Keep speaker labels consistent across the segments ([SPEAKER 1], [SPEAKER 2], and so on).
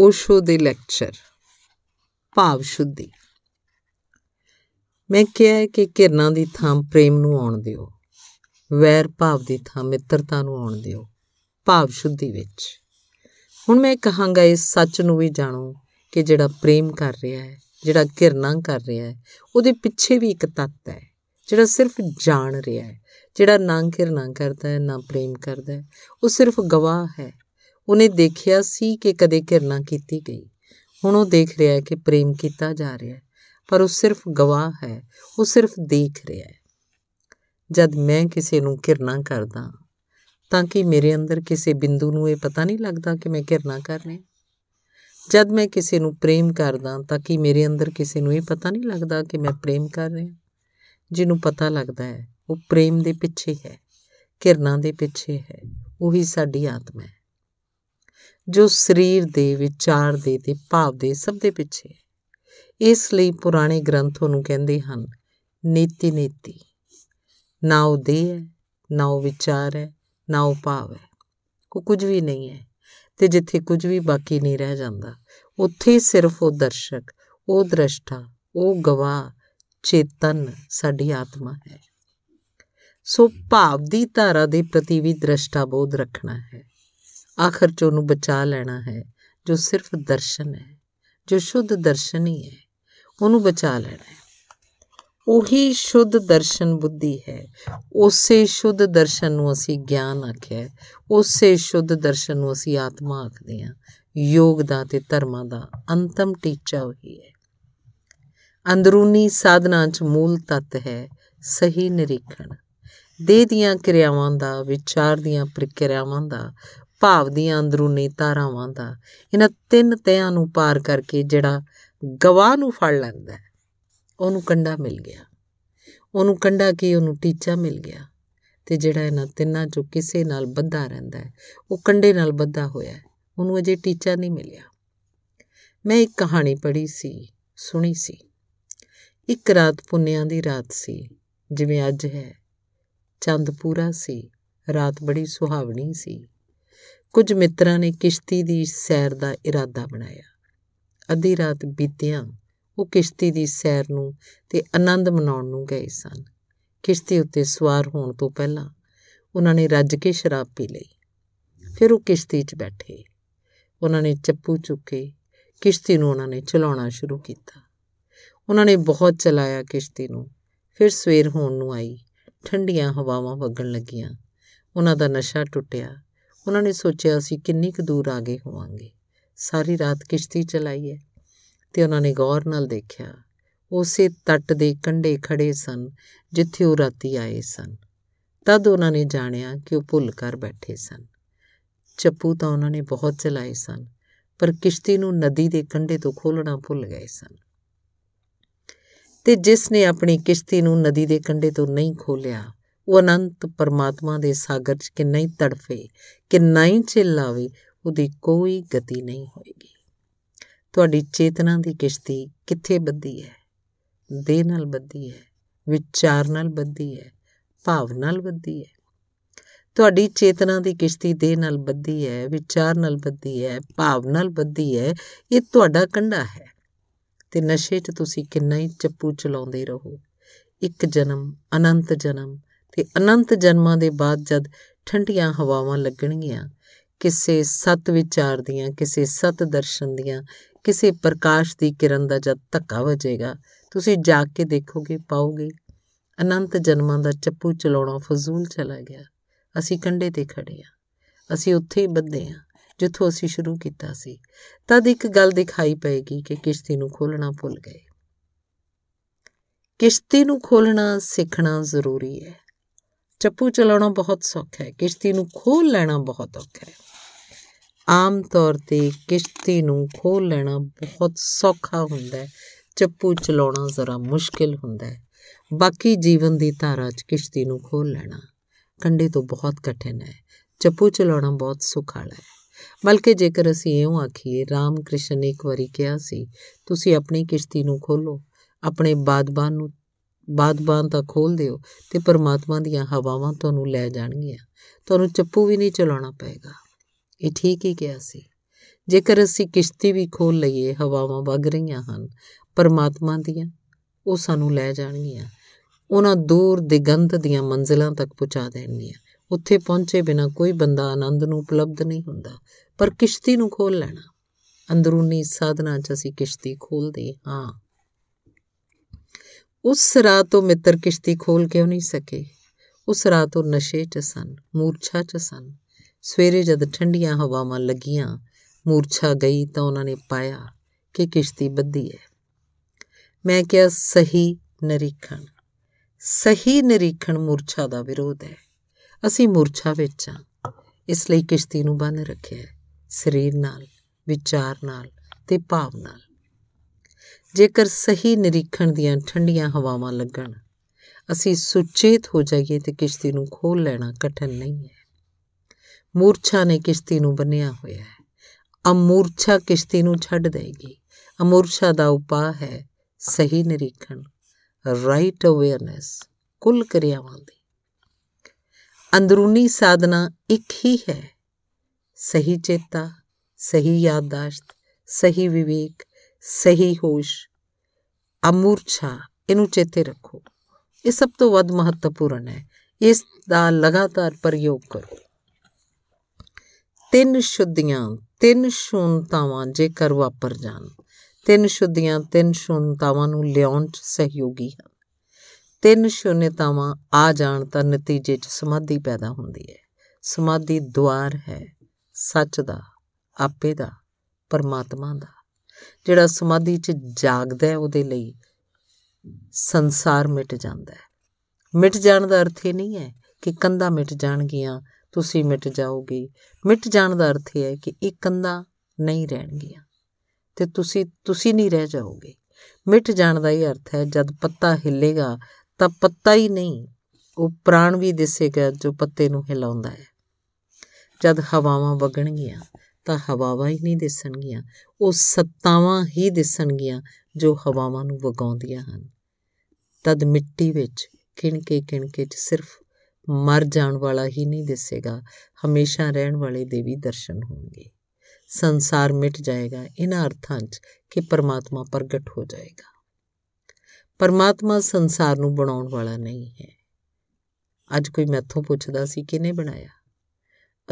[SPEAKER 1] ਓਸ਼ੋ ਦੇ ਲੈਕਚਰ ਭਾਵ ਸ਼ੁੱਧੀ। ਮੈਂ ਕਿਹਾ ਹੈ ਕਿ ਕਿਰਨਾਂ ਦੀ ਥਾਂ ਪ੍ਰੇਮ ਨੂੰ ਆਉਣ ਦਿਓ, ਵੈਰ ਭਾਵ ਦੀ ਥਾਂ ਮਿੱਤਰਤਾ ਨੂੰ ਆਉਣ ਦਿਓ, ਭਾਵ ਸ਼ੁੱਧੀ ਵਿੱਚ। ਹੁਣ ਮੈਂ ਕਹਾਂਗਾ ਇਸ ਸੱਚ ਨੂੰ ਵੀ ਜਾਣੋ ਕਿ ਜਿਹੜਾ ਪ੍ਰੇਮ ਕਰ ਰਿਹਾ ਹੈ, ਜਿਹੜਾ ਕਿਰਨਾਂ ਕਰ ਰਿਹਾ ਹੈ, ਉਹਦੇ ਪਿੱਛੇ ਵੀ ਇੱਕ ਤੱਤ ਹੈ, ਜਿਹੜਾ ਸਿਰਫ ਜਾਣ ਰਿਹਾ ਹੈ, ਜਿਹੜਾ ਨਾ ਕਿਰਨਾਂ ਕਰਦਾ ਹੈ, ਨਾ ਪ੍ਰੇਮ ਕਰਦਾ ਹੈ, ਉਹ ਸਿਰਫ ਗਵਾਹ ਹੈ। ਉਹਨੇ ਦੇਖਿਆ ਸੀ ਕਿ ਕਦੇ ਕਿਰਨਾਂ ਕੀਤੀ ਗਈ। ਹੁਣ ਉਹ ਦੇਖ ਰਿਹਾ ਹੈ ਕਿ ਪ੍ਰੇਮ ਕੀਤਾ ਜਾ ਰਿਹਾ ਹੈ, ਪਰ ਉਹ ਸਿਰਫ ਗਵਾਹ ਹੈ, ਉਹ ਸਿਰਫ ਦੇਖ ਰਿਹਾ ਹੈ। ਜਦ ਮੈਂ ਕਿਸੇ ਨੂੰ ਕਿਰਨਾਂ ਕਰਦਾ, ਤਾਂ ਕਿ ਮੇਰੇ ਅੰਦਰ ਕਿਸੇ ਬਿੰਦੂ ਨੂੰ ਇਹ ਪਤਾ ਨਹੀਂ ਲੱਗਦਾ ਕਿ ਮੈਂ ਕਿਰਨਾਂ ਕਰ ਰਿਹਾ? ਜਦ ਮੈਂ ਕਿਸੇ ਨੂੰ ਪ੍ਰੇਮ ਕਰਦਾ, ਤਾਂ ਕਿ ਮੇਰੇ ਅੰਦਰ ਕਿਸੇ ਨੂੰ ਇਹ ਪਤਾ ਨਹੀਂ ਲੱਗਦਾ ਕਿ ਮੈਂ ਪ੍ਰੇਮ ਕਰ ਰਿਹਾ? ਜਿਹਨੂੰ ਪਤਾ ਲੱਗਦਾ ਹੈ, ਉਹ ਪ੍ਰੇਮ ਦੇ ਪਿੱਛੇ ਹੈ ਕਿਰਨਾਂ ਦੇ ਪਿੱਛੇ ਹੈ, ਉਹੀ ਸਾਡੀ ਆਤਮਾ ਹੈ। ਜੋ ਸਰੀਰ ਦੇ ਵਿਚਾਰ ਦੇ ਤੇ ਭਾਵ ਦੇ ਸਭ ਦੇ ਪਿੱਛੇ ਹੈ। ਇਸ ਲਈ ਪੁਰਾਣੇ ਗ੍ਰੰਥ ਨੂੰ ਕਹਿੰਦੇ ਹਨ, ਨੀਤੀ ਨੀਤੀ। ਨਾ ਉਹ ਦੇ ਹੈ, ਨਾ ਉਹ ਵਿਚਾਰ ਹੈ, ਨਾ ਉਹ ਭਾਵ ਹੈ। ਉਹ ਕੁਝ ਵੀ ਨਹੀਂ ਹੈ ਤੇ ਜਿੱਥੇ ਕੁਝ ਵੀ ਬਾਕੀ ਨਹੀਂ ਰਹਿ ਜਾਂਦਾ, ਉੱਥੇ ਸਿਰਫ ਉਹ ਦਰਸ਼ਕ, ਉਹ ਦ੍ਰਸ਼ਟਾ, ਉਹ ਗਵਾਹ, ਚੇਤਨ ਸਾਡੀ ਆਤਮਾ ਹੈ। ਸੋ ਭਾਵ ਦੀ ਧਾਰਾ ਦੇ ਪ੍ਰਤੀ ਵੀ ਦ੍ਰਸ਼ਟਾ ਬੋਧ ਰੱਖਣਾ ਹੈ। ਆਖਰ ਚ ਉਹਨੂੰ ਬਚਾ ਲੈਣਾ ਹੈ, ਜੋ ਸਿਰਫ ਦਰਸ਼ਨ ਹੈ, ਜੋ ਸ਼ੁੱਧ ਦਰਸ਼ਨ ਹੀ ਹੈ, ਉਹਨੂੰ ਬਚਾ ਲੈਣਾ ਹੈ। ਉਹੀ ਸ਼ੁੱਧ ਦਰਸ਼ਨ ਬੁੱਧੀ ਹੈ, ਉਸੇ ਸ਼ੁੱਧ ਦਰਸ਼ਨ ਨੂੰ ਅਸੀਂ ਗਿਆਨ ਆਖਿਆ ਉਸੇ ਸ਼ੁੱਧ ਦਰਸ਼ਨ ਨੂੰ ਅਸੀਂ ਆਤਮਾ ਆਖਦੇ ਹਾਂ ਯੋਗ ਦਾ ਤੇ ਧਰਮਾਂ ਦਾ ਅੰਤਮ ਟੀਚਾ ਉਹੀ ਹੈ। ਅੰਦਰੂਨੀ ਸਾਧਨਾ 'ਚ ਮੂਲ ਤੱਤ ਹੈ, ਸਹੀ ਨਿਰੀਖਣ। ਦੇਹ ਦੀਆਂ ਕਿਰਿਆਵਾਂ ਦਾ, ਵਿਚਾਰ ਦੀਆਂ ਪ੍ਰਕਿਰਿਆਵਾਂ ਦਾ ਭਾਵ ਦੀਆਂ ਅੰਦਰੂਨੀ ਧਾਰਾਵਾਂ ਦਾ। ਇਹਨਾਂ ਤਿੰਨ ਤਿਆਂ ਨੂੰ ਪਾਰ ਕਰਕੇ ਜਿਹੜਾ ਗਵਾਹ ਨੂੰ ਫੜ ਲੈਂਦਾ ਹੈ, ਉਹਨੂੰ ਕੰਡਾ ਮਿਲ ਗਿਆ। ਉਹਨੂੰ ਕੰਡਾ ਕੀ, ਉਹਨੂੰ ਟੀਚਾ ਮਿਲ ਗਿਆ ਤੇ ਜਿਹੜਾ ਇਹਨਾਂ ਤਿੰਨਾਂ ਚੋਂ ਕਿਸੇ ਨਾਲ ਬੱਧਾ ਰਹਿੰਦਾ ਹੈ, ਉਹ ਕੰਡੇ ਨਾਲ ਬੱਧਾ ਹੋਇਆ ਹੈ, ਉਹਨੂੰ ਅਜੇ ਟੀਚਾ ਨਹੀਂ ਮਿਲਿਆ। ਮੈਂ ਇੱਕ ਕਹਾਣੀ ਪੜ੍ਹੀ ਸੀ, ਸੁਣੀ ਸੀ। ਇੱਕ ਰਾਤ ਪੁੰਨਿਆਂ ਦੀ ਰਾਤ ਸੀ, ਜਿਵੇਂ ਅੱਜ ਹੈ। ਚੰਦ ਪੂਰਾ ਸੀ, ਰਾਤ ਬੜੀ ਸੁਹਾਵਣੀ ਸੀ। ਕੁਝ ਮਿੱਤਰਾਂ ਨੇ ਕਿਸ਼ਤੀ ਦੀ ਸੈਰ ਦਾ ਇਰਾਦਾ ਬਣਾਇਆ। ਅੱਧੀ ਰਾਤ ਬੀਤਿਆਂ ਉਹ ਕਿਸ਼ਤੀ ਦੀ ਸੈਰ ਨੂੰ ਤੇ ਆਨੰਦ ਮਨਾਉਣ ਨੂੰ ਗਏ ਸਨ। ਕਿਸ਼ਤੀ ਉੱਤੇ ਸਵਾਰ ਹੋਣ ਤੋਂ ਪਹਿਲਾਂ ਉਹਨਾਂ ਨੇ ਰੱਜ ਕੇ ਸ਼ਰਾਬ ਪੀ ਲਈ। ਫਿਰ ਉਹ ਕਿਸ਼ਤੀ 'ਚ ਬੈਠੇ। ਉਹਨਾਂ ਨੇ ਚੱਪੂ ਚੁੱਕੇ। ਕਿਸ਼ਤੀ ਨੂੰ ਉਹਨਾਂ ਨੇ ਚਲਾਉਣਾ ਸ਼ੁਰੂ ਕੀਤਾ। ਉਹਨਾਂ ਨੇ ਬਹੁਤ ਚਲਾਇਆ ਕਿਸ਼ਤੀ ਨੂੰ। ਫਿਰ ਸਵੇਰ ਹੋਣ ਨੂੰ ਆਈ। ਠੰਡੀਆਂ ਹਵਾਵਾਂ ਵਗਣ ਲੱਗੀਆਂ। ਉਹਨਾਂ ਦਾ ਨਸ਼ਾ ਟੁੱਟਿਆ। ਉਹਨਾਂ ਨੇ ਸੋਚਿਆ ਅਸੀਂ ਕਿੰਨੀ ਕੁ ਦੂਰ ਆਗੇ ਹੋਵਾਂਗੇ। ਸਾਰੀ ਰਾਤ ਕਿਸ਼ਤੀ ਚਲਾਈ ਹੈ ਤੇ ਉਹਨਾਂ ਨੇ ਗੌਰ ਨਾਲ ਦੇਖਿਆ, ਉਸੇ ਤੱਟ ਦੇ ਕੰਢੇ ਖੜੇ ਸਨ ਜਿੱਥੇ ਉਹ ਰਾਤੀ ਆਏ ਸਨ। ਤਦ ਉਹਨਾਂ ਨੇ ਜਾਣਿਆ ਕਿ ਉਹ ਭੁੱਲ ਕਰ ਬੈਠੇ ਸਨ। ਚੱਪੂ ਤਾਂ ਉਹਨਾਂ ਨੇ ਬਹੁਤ ਚਲਾਏ ਸਨ, ਪਰ ਕਿਸ਼ਤੀ ਨੂੰ ਨਦੀ ਦੇ ਕੰਢੇ ਤੋਂ ਖੋਲਣਾ ਭੁੱਲ ਗਏ ਸਨ। ਤੇ ਜਿਸ ਨੇ ਆਪਣੀ ਕਿਸ਼ਤੀ ਨੂੰ ਨਦੀ ਦੇ ਕੰਢੇ ਤੋਂ ਨਹੀਂ ਖੋਲਿਆ ਉਹ ਅਨੰਤ ਪਰਮਾਤਮਾ ਦੇ ਸਾਗਰ 'ਚ ਕਿੰਨਾ ਹੀ ਤੜਫੇ, ਕਿੰਨਾ ਹੀ ਚਿੱਲਾਵੇ, ਉਹਦੀ ਕੋਈ ਗਤੀ ਨਹੀਂ ਹੋਏਗੀ। ਤੁਹਾਡੀ ਚੇਤਨਾ ਦੀ ਕਿਸ਼ਤੀ ਕਿੱਥੇ ਬੱਧੀ ਹੈ? ਦੇਹ ਨਾਲ ਬੱਧੀ ਹੈ, ਵਿਚਾਰ ਨਾਲ ਬੱਧੀ ਹੈ, ਭਾਵ ਨਾਲ ਬੱਧੀ ਹੈ। ਤੁਹਾਡੀ ਚੇਤਨਾ ਦੀ ਕਿਸ਼ਤੀ ਦੇਹ ਨਾਲ ਬੱਧੀ ਹੈ, ਵਿਚਾਰ ਨਾਲ ਬੱਧੀ ਹੈ, ਭਾਵ ਨਾਲ ਬੱਧੀ ਹੈ, ਇਹ ਤੁਹਾਡਾ ਕੰਡਾ ਹੈ। ਤੇ ਨਸ਼ੇ 'ਚ ਤੁਸੀਂ ਕਿੰਨਾ ਹੀ ਚੱਪੂ ਚਲਾਉਂਦੇ ਰਹੋ। ਇੱਕ ਜਨਮ, ਅਨੰਤ ਜਨਮ ਤੇ ਅਨੰਤ ਜਨਮਾਂ ਦੇ ਬਾਅਦ ਜਦ ਠੰਡੀਆਂ ਹਵਾਵਾਂ ਲੱਗਣਗੀਆਂ, ਕਿਸੇ ਸਤ ਵਿਚਾਰ ਦੀਆਂ, ਕਿਸੇ ਸਤ ਦਰਸ਼ਨ ਦੀਆਂ, ਕਿਸੇ ਪ੍ਰਕਾਸ਼ ਦੀ ਕਿਰਨ ਦਾ ਜਦ ਧੱਕਾ ਵਜੇਗਾ, ਤੁਸੀਂ ਜਾਗ ਕੇ ਦੇਖੋਗੇ, ਪਾਓਗੇ। ਅਨੰਤ ਜਨਮਾਂ ਦਾ ਚੱਪੂ ਚਲਾਉਣਾ ਫਜ਼ੂਲ ਚਲਾ ਗਿਆ। ਅਸੀਂ ਕੰਡੇ ਤੇ ਖੜੇ ਆ ਅਸੀਂ ਉੱਥੇ ਹੀ ਬੱਧੇ ਆ ਜਿੱਥੋਂ ਅਸੀਂ ਸ਼ੁਰੂ ਕੀਤਾ ਸੀ। ਤਦ ਇੱਕ ਗੱਲ ਦਿਖਾਈ ਪਏਗੀ ਕਿ ਕਿਸ਼ਤੀ ਨੂੰ ਖੋਲਣਾ ਭੁੱਲ ਗਏ। ਕਿਸ਼ਤੀ ਨੂੰ ਖੋਲਣਾ ਸਿੱਖਣਾ ਜ਼ਰੂਰੀ ਹੈ। ਚੱਪੂ ਚਲਾਉਣਾ ਬਹੁਤ ਸੌਖਾ ਹੈ, ਕਿਸ਼ਤੀ ਨੂੰ ਖੋਲ ਲੈਣਾ ਬਹੁਤ ਔਖਾ ਹੈ। ਆਮ ਤੌਰ ਤੇ ਕਿਸ਼ਤੀ ਨੂੰ ਖੋਲ ਲੈਣਾ ਬਹੁਤ ਸੌਖਾ ਹੁੰਦਾ ਹੈ, ਚੱਪੂ ਚਲਾਉਣਾ ਜ਼ਰਾ ਮੁਸ਼ਕਿਲ ਹੁੰਦਾ ਹੈ। ਬਾਕੀ ਜੀਵਨ ਦੀ ਧਾਰਾ 'ਚ ਕਿਸ਼ਤੀ ਨੂੰ ਖੋਲ ਲੈਣਾ ਕੰਡੇ ਤੋਂ ਬਹੁਤ ਕਠਿਨ ਹੈ, ਚੱਪੂ ਚਲਾਉਣਾ ਬਹੁਤ ਸੁਖਾਲਾ ਹੈ। ਬਲਕਿ ਜੇਕਰ ਅਸੀਂ ਇਉਂ ਆਖੀਏ ਰਾਮ ਕ੍ਰਿਸ਼ਨ ਨੇ ਇੱਕ ਵਾਰੀ ਕਿਹਾ ਸੀ, ਤੁਸੀਂ ਆਪਣੀ ਕਿਸ਼ਤੀ ਨੂੰ ਖੋਲੋ ਆਪਣੇ ਬਾਦਬਾਨ ਨੂੰ ਬਾਦਬਾਨ ਤਾਂ ਖੋਲ ਦਿਓ ਤੇ ਪਰਮਾਤਮਾ ਦੀਆਂ ਹਵਾਵਾਂ ਤੁਹਾਨੂੰ ਲੈ ਜਾਣਗੀਆਂ। ਤੁਹਾਨੂੰ ਚੱਪੂ ਵੀ ਨਹੀਂ ਚਲਾਉਣਾ ਪਏਗਾ। ਇਹ ਠੀਕ ਹੀ ਕਿਹਾ ਸੀ। ਜੇਕਰ ਅਸੀਂ ਕਿਸ਼ਤੀ ਵੀ ਖੋਲ ਲਈਏ, ਹਵਾਵਾਂ ਵਗ ਰਹੀਆਂ ਹਨ, ਪਰਮਾਤਮਾ ਦੀਆਂ, ਉਹ ਸਾਨੂੰ ਲੈ ਜਾਣਗੀਆਂ। ਉਹਨਾਂ ਦੂਰ ਦਿਗੰਤ ਦੀਆਂ ਮੰਜ਼ਿਲਾਂ ਤੱਕ ਪਹੁੰਚਾ ਦੇਣਗੀਆਂ। ਉੱਥੇ ਪਹੁੰਚੇ ਬਿਨਾ ਕੋਈ ਬੰਦਾ ਆਨੰਦ ਨੂੰ ਉਪਲਬਧ ਨਹੀਂ ਹੁੰਦਾ। ਪਰ ਕਿਸ਼ਤੀ ਨੂੰ ਖੋਲ ਲੈਣਾ। ਅੰਦਰੂਨੀ ਸਾਧਨਾ 'ਚ ਅਸੀਂ ਕਿਸ਼ਤੀ ਖੋਲਦੇ ਹਾਂ। ਉਸ ਰਾਤ ਤੋਂ ਮਿੱਤਰ ਕਿਸ਼ਤੀ ਖੋਲ ਕਿਉਂ ਨਹੀਂ ਸਕੇ? ਉਸ ਰਾਤ ਉਹ ਨਸ਼ੇ 'ਚ ਸਨ, ਮੂਰਛਾ 'ਚ ਸਨ। ਸਵੇਰੇ ਜਦ ਠੰਡੀਆਂ ਹਵਾਵਾਂ ਲੱਗੀਆਂ, ਮੂਰਛਾ ਗਈ ਤਾਂ ਉਹਨਾਂ ਨੇ ਪਾਇਆ ਕਿ ਕਿਸ਼ਤੀ ਬੱਧੀ ਹੈ ਮੈਂ ਕਿਹਾ, ਸਹੀ ਨਿਰੀਖਣ। ਸਹੀ ਨਿਰੀਖਣ ਮੂਰਛਾ ਦਾ ਵਿਰੋਧ ਹੈ ਅਸੀਂ ਮੂਰਛਾ ਵਿੱਚ ਹਾਂ ਇਸ ਲਈ ਕਿਸ਼ਤੀ ਨੂੰ ਬੰਨ ਰੱਖਿਆ ਹੈ ਸਰੀਰ ਨਾਲ, ਵਿਚਾਰ ਨਾਲ ਤੇ ਭਾਵ ਨਾਲ। ਜੇਕਰ ਸਹੀ ਨਿਰੀਖਣ ਦੀਆਂ ਠੰਡੀਆਂ ਹਵਾਵਾਂ ਲੱਗਣ, ਅਸੀਂ ਸੁਚੇਤ ਹੋ ਜਾਈਏ ਤੇ ਕਿਸ਼ਤੀ ਨੂੰ ਖੋਲ ਲੈਣਾ ਕਠਨ ਨਹੀਂ ਹੈ। ਮੂਰਛਾ ਨੇ ਕਿਸ਼ਤੀ ਨੂੰ ਬੰਨਿਆ ਹੋਇਆ ਹੈ। ਅਮੂਰਛਾ ਕਿਸ਼ਤੀ ਨੂੰ ਛੱਡ ਦੇਗੀ। ਅਮੂਰਛਾ ਦਾ ਉਪਾਅ ਹੈ ਸਹੀ ਨਿਰੀਖਣ ਰਾਈਟ ਅਵੇਅਰਨੈਸ ਕੁੱਲ ਕਿਰਿਆਵਾਂ ਦੀ। ਅੰਦਰੂਨੀ ਸਾਧਨਾ ਇੱਕ ਹੀ ਹੈ। ਸਹੀ ਚੇਤਾ, ਸਹੀ ਯਾਦਦਾਸ਼ਤ, ਸਹੀ ਵਿਵੇਕ ਸਹੀ ਹੋਸ਼, ਅਮੂਰਛਾ, ਇਹਨੂੰ ਚੇਤੇ ਰੱਖੋ। ਇਹ ਸਭ ਤੋਂ ਵੱਧ ਮਹੱਤਵਪੂਰਨ ਹੈ। ਇਸ ਦਾ ਲਗਾਤਾਰ ਪ੍ਰਯੋਗ ਕਰੋ। ਤਿੰਨ ਸ਼ੁੱਧੀਆਂ, ਤਿੰਨ ਸ਼ੂਨਤਾਵਾਂ ਜੇਕਰ ਵਾਪਰ ਜਾਣ, ਤਿੰਨ ਸ਼ੁੱਧੀਆਂ, ਤਿੰਨ ਸ਼ੂਨਤਾਵਾਂ ਨੂੰ ਲਿਆਉਣ 'ਚ ਸਹਿਯੋਗੀ ਹਨ। ਤਿੰਨ ਸ਼ੂਨਤਾਵਾਂ ਆ ਜਾਣ ਤਾਂ ਨਤੀਜੇ 'ਚ ਸਮਾਧੀ ਪੈਦਾ ਹੁੰਦੀ ਹੈ। ਸਮਾਧੀ ਦਵਾਰ ਹੈ, ਸੱਚ ਦਾ, ਆਪੇ ਦਾ, ਪਰਮਾਤਮਾ ਦਾ। ਜਿਹੜਾ ਸਮਾਧੀ 'ਚ ਜਾਗਦਾ ਹੈ, ਉਹਦੇ ਲਈ ਸੰਸਾਰ ਮਿਟ ਜਾਂਦਾ ਹੈ। ਮਿਟ ਜਾਣ ਦਾ ਅਰਥ ਇਹ ਨਹੀਂ ਹੈ ਕਿ ਕੰਧਾਂ ਮਿਟ ਜਾਣਗੀਆਂ, ਤੁਸੀਂ ਮਿਟ ਜਾਓਗੇ। ਮਿਟ ਜਾਣ ਦਾ ਅਰਥ ਇਹ ਹੈ ਕਿ ਇਹ ਕੰਧਾਂ ਨਹੀਂ ਰਹਿਣਗੀਆਂ ਤੇ ਤੁਸੀਂ ਤੁਸੀਂ ਨਹੀਂ ਰਹਿ ਜਾਓਗੇ। ਮਿਟ ਜਾਣ ਦਾ ਇਹ ਅਰਥ ਹੈ, ਜਦ ਪੱਤਾ ਹਿੱਲੇਗਾ ਤਾਂ ਪੱਤਾ ਹੀ ਨਹੀਂ, ਉਹ ਪ੍ਰਾਣ ਵੀ ਦਿਸੇਗਾ ਜੋ ਪੱਤੇ ਨੂੰ ਹਿਲਾਉਂਦਾ ਹੈ। ਜਦ ਹਵਾਵਾਂ ਵਗਣਗੀਆਂ ਤਾਂ ਹਵਾਵਾਂ ਹੀ ਨਹੀਂ ਦਿਸਣਗੀਆਂ। ਉਹ ਸੱਤਾਵਾਂ ਹੀ ਦਿਸਣਗੀਆਂ ਜੋ ਹਵਾਵਾਂ ਨੂੰ ਵਗਾਉਂਦੀਆਂ ਹਨ। ਤਦ ਮਿੱਟੀ ਵਿੱਚ ਕਿਣਕੇ ਕਿਣਕੇ ਚ ਸਿਰਫ ਮਰ ਜਾਣ ਵਾਲਾ ਹੀ ਨਹੀਂ ਦਿਸੇਗਾ, ਹਮੇਸ਼ਾ ਰਹਿਣ ਵਾਲੇ ਦੇ ਵੀ ਦਰਸ਼ਨ ਹੋਣਗੇ। ਸੰਸਾਰ ਮਿਟ ਜਾਏਗਾ, ਇਹਨਾਂ ਅਰਥਾਂ 'ਚ ਕਿ ਪਰਮਾਤਮਾ ਪ੍ਰਗਟ ਹੋ ਜਾਏਗਾ। ਪਰਮਾਤਮਾ ਸੰਸਾਰ ਨੂੰ ਬਣਾਉਣ ਵਾਲਾ ਨਹੀਂ ਹੈ। ਅੱਜ ਕੋਈ ਮੈਥੋਂ ਪੁੱਛਦਾ ਸੀ, ਕਿਹਨੇ ਬਣਾਇਆ?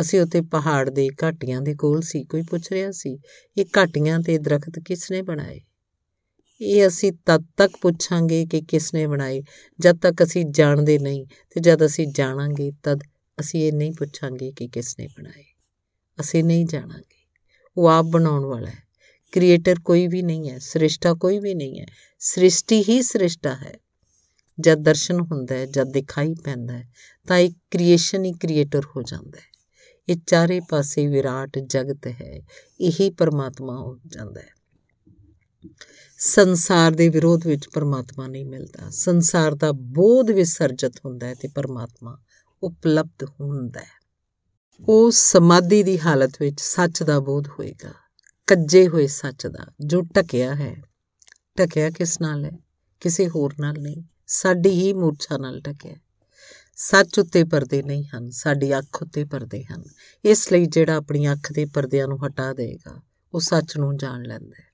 [SPEAKER 1] ਅਸੀਂ ਉੱਤੇ ਪਹਾੜ ਦੇ ਘਾਟੀਆਂ ਦੇ ਕੋਲ ਸੀ, ਕੋਈ ਪੁੱਛ ਰਿਹਾ ਸੀ, ਇਹ ਘਾਟੀਆਂ ਤੇ ਦਰਖਤ ਕਿਸ ਨੇ ਬਣਾਏ? ਇਹ ਅਸੀਂ ਤਦ ਤੱਕ ਪੁੱਛਾਂਗੇ ਕਿ ਕਿਸ ਨੇ ਬਣਾਏ, ਜਦ ਤੱਕ ਅਸੀਂ ਜਾਣਦੇ ਨਹੀਂ ਤੇ ਜਦ ਅਸੀਂ ਜਾਣਾਂਗੇ ਤਦ ਅਸੀਂ ਇਹ ਨਹੀਂ ਪੁੱਛਾਂਗੇ ਕਿ ਕਿਸ ਨੇ ਬਣਾਏ। ਅਸੀਂ ਨਹੀਂ ਜਾਣਾਂਗੇ। ਉਹ ਆਪ ਬਣਾਉਣ ਵਾਲਾ ਹੈ। ਕ੍ਰੀਏਟਰ ਕੋਈ ਵੀ ਨਹੀਂ ਹੈ, ਸ੍ਰਿਸ਼ਟਾ ਕੋਈ ਵੀ ਨਹੀਂ ਹੈ। ਸ੍ਰਿਸ਼ਟੀ ਹੀ ਸ੍ਰਿਸ਼ਟਾ ਹੈ। ਜਦ ਦਰਸ਼ਨ ਹੁੰਦਾ ਹੈ, ਜਦ ਦਿਖਾਈ ਪੈਂਦਾ ਹੈ, ਤਾਂ ਇੱਕ ਕ੍ਰੀਏਸ਼ਨ ਹੀ ਕ੍ਰੀਏਟਰ ਹੋ ਜਾਂਦਾ ਹੈ। ਇਹ ਚਾਰੇ ਪਾਸੇ ਵਿਰਾਟ ਜਗਤ ਹੈ, ਇਹੀ ਪਰਮਾਤਮਾ ਹੋ ਜਾਂਦਾ ਹੈ। ਸੰਸਾਰ ਦੇ ਵਿਰੋਧ ਵਿੱਚ ਪਰਮਾਤਮਾ ਨਹੀਂ ਮਿਲਦਾ। ਸੰਸਾਰ ਦਾ ਬੋਧ ਵਿਸਰਜਤ ਹੁੰਦਾ ਹੈ ਤੇ ਪਰਮਾਤਮਾ ਉਪਲਬਧ ਹੁੰਦਾ ਹੈ। ਉਹ ਸਮਾਧੀ ਦੀ ਹਾਲਤ ਵਿੱਚ ਸੱਚ ਦਾ ਬੋਧ ਹੋਏਗਾ, ਕੱਜੇ ਹੋਏ ਸੱਚ ਦਾ, ਜੋ ਟਕਿਆ ਹੈ। ਟਕਿਆ ਕਿਸ ਨਾਲ ਹੈ? ਕਿਸੇ ਹੋਰ ਨਾਲ ਨਹੀਂ, ਸਾਡੀ ਹੀ ਮੂਰਛਾ ਨਾਲ ਟਕਿਆ ਸੱਚ ਉੱਤੇ ਪਰਦੇ ਨਹੀਂ ਹਨ, ਸਾਡੀ ਅੱਖ ਉੱਤੇ ਪਰਦੇ ਹਨ। ਇਸ ਲਈ ਜਿਹੜਾ ਆਪਣੀ ਅੱਖ ਦੇ ਪਰਦਿਆਂ ਨੂੰ ਹਟਾ ਦੇਗਾ ਉਹ ਸੱਚ ਨੂੰ ਜਾਣ ਲੈਂਦਾ ਹੈ।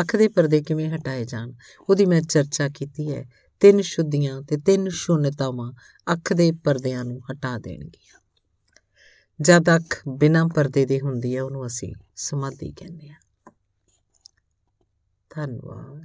[SPEAKER 1] ਅੱਖ ਦੇ ਪਰਦੇ ਕਿਵੇਂ ਹਟਾਏ ਜਾਣ? ਉਹਦੀ ਮੈਂ ਚਰਚਾ ਕੀਤੀ ਹੈ। ਤਿੰਨ ਸ਼ੁੱਧੀਆਂ ਤੇ ਤਿੰਨ ਸ਼ੂਨਤਾਵਾਂ ਅੱਖ ਦੇ ਪਰਦਿਆਂ ਨੂੰ ਹਟਾ ਦੇਣਗੀਆਂ। ਜਦ ਅੱਖ ਬਿਨਾਂ ਪਰਦੇ ਦੇ ਹੁੰਦੀ ਹੈ, ਉਹਨੂੰ ਅਸੀਂ ਸਮਾਧੀ ਕਹਿੰਦੇ ਹਾਂ। ਧੰਨਵਾਦ।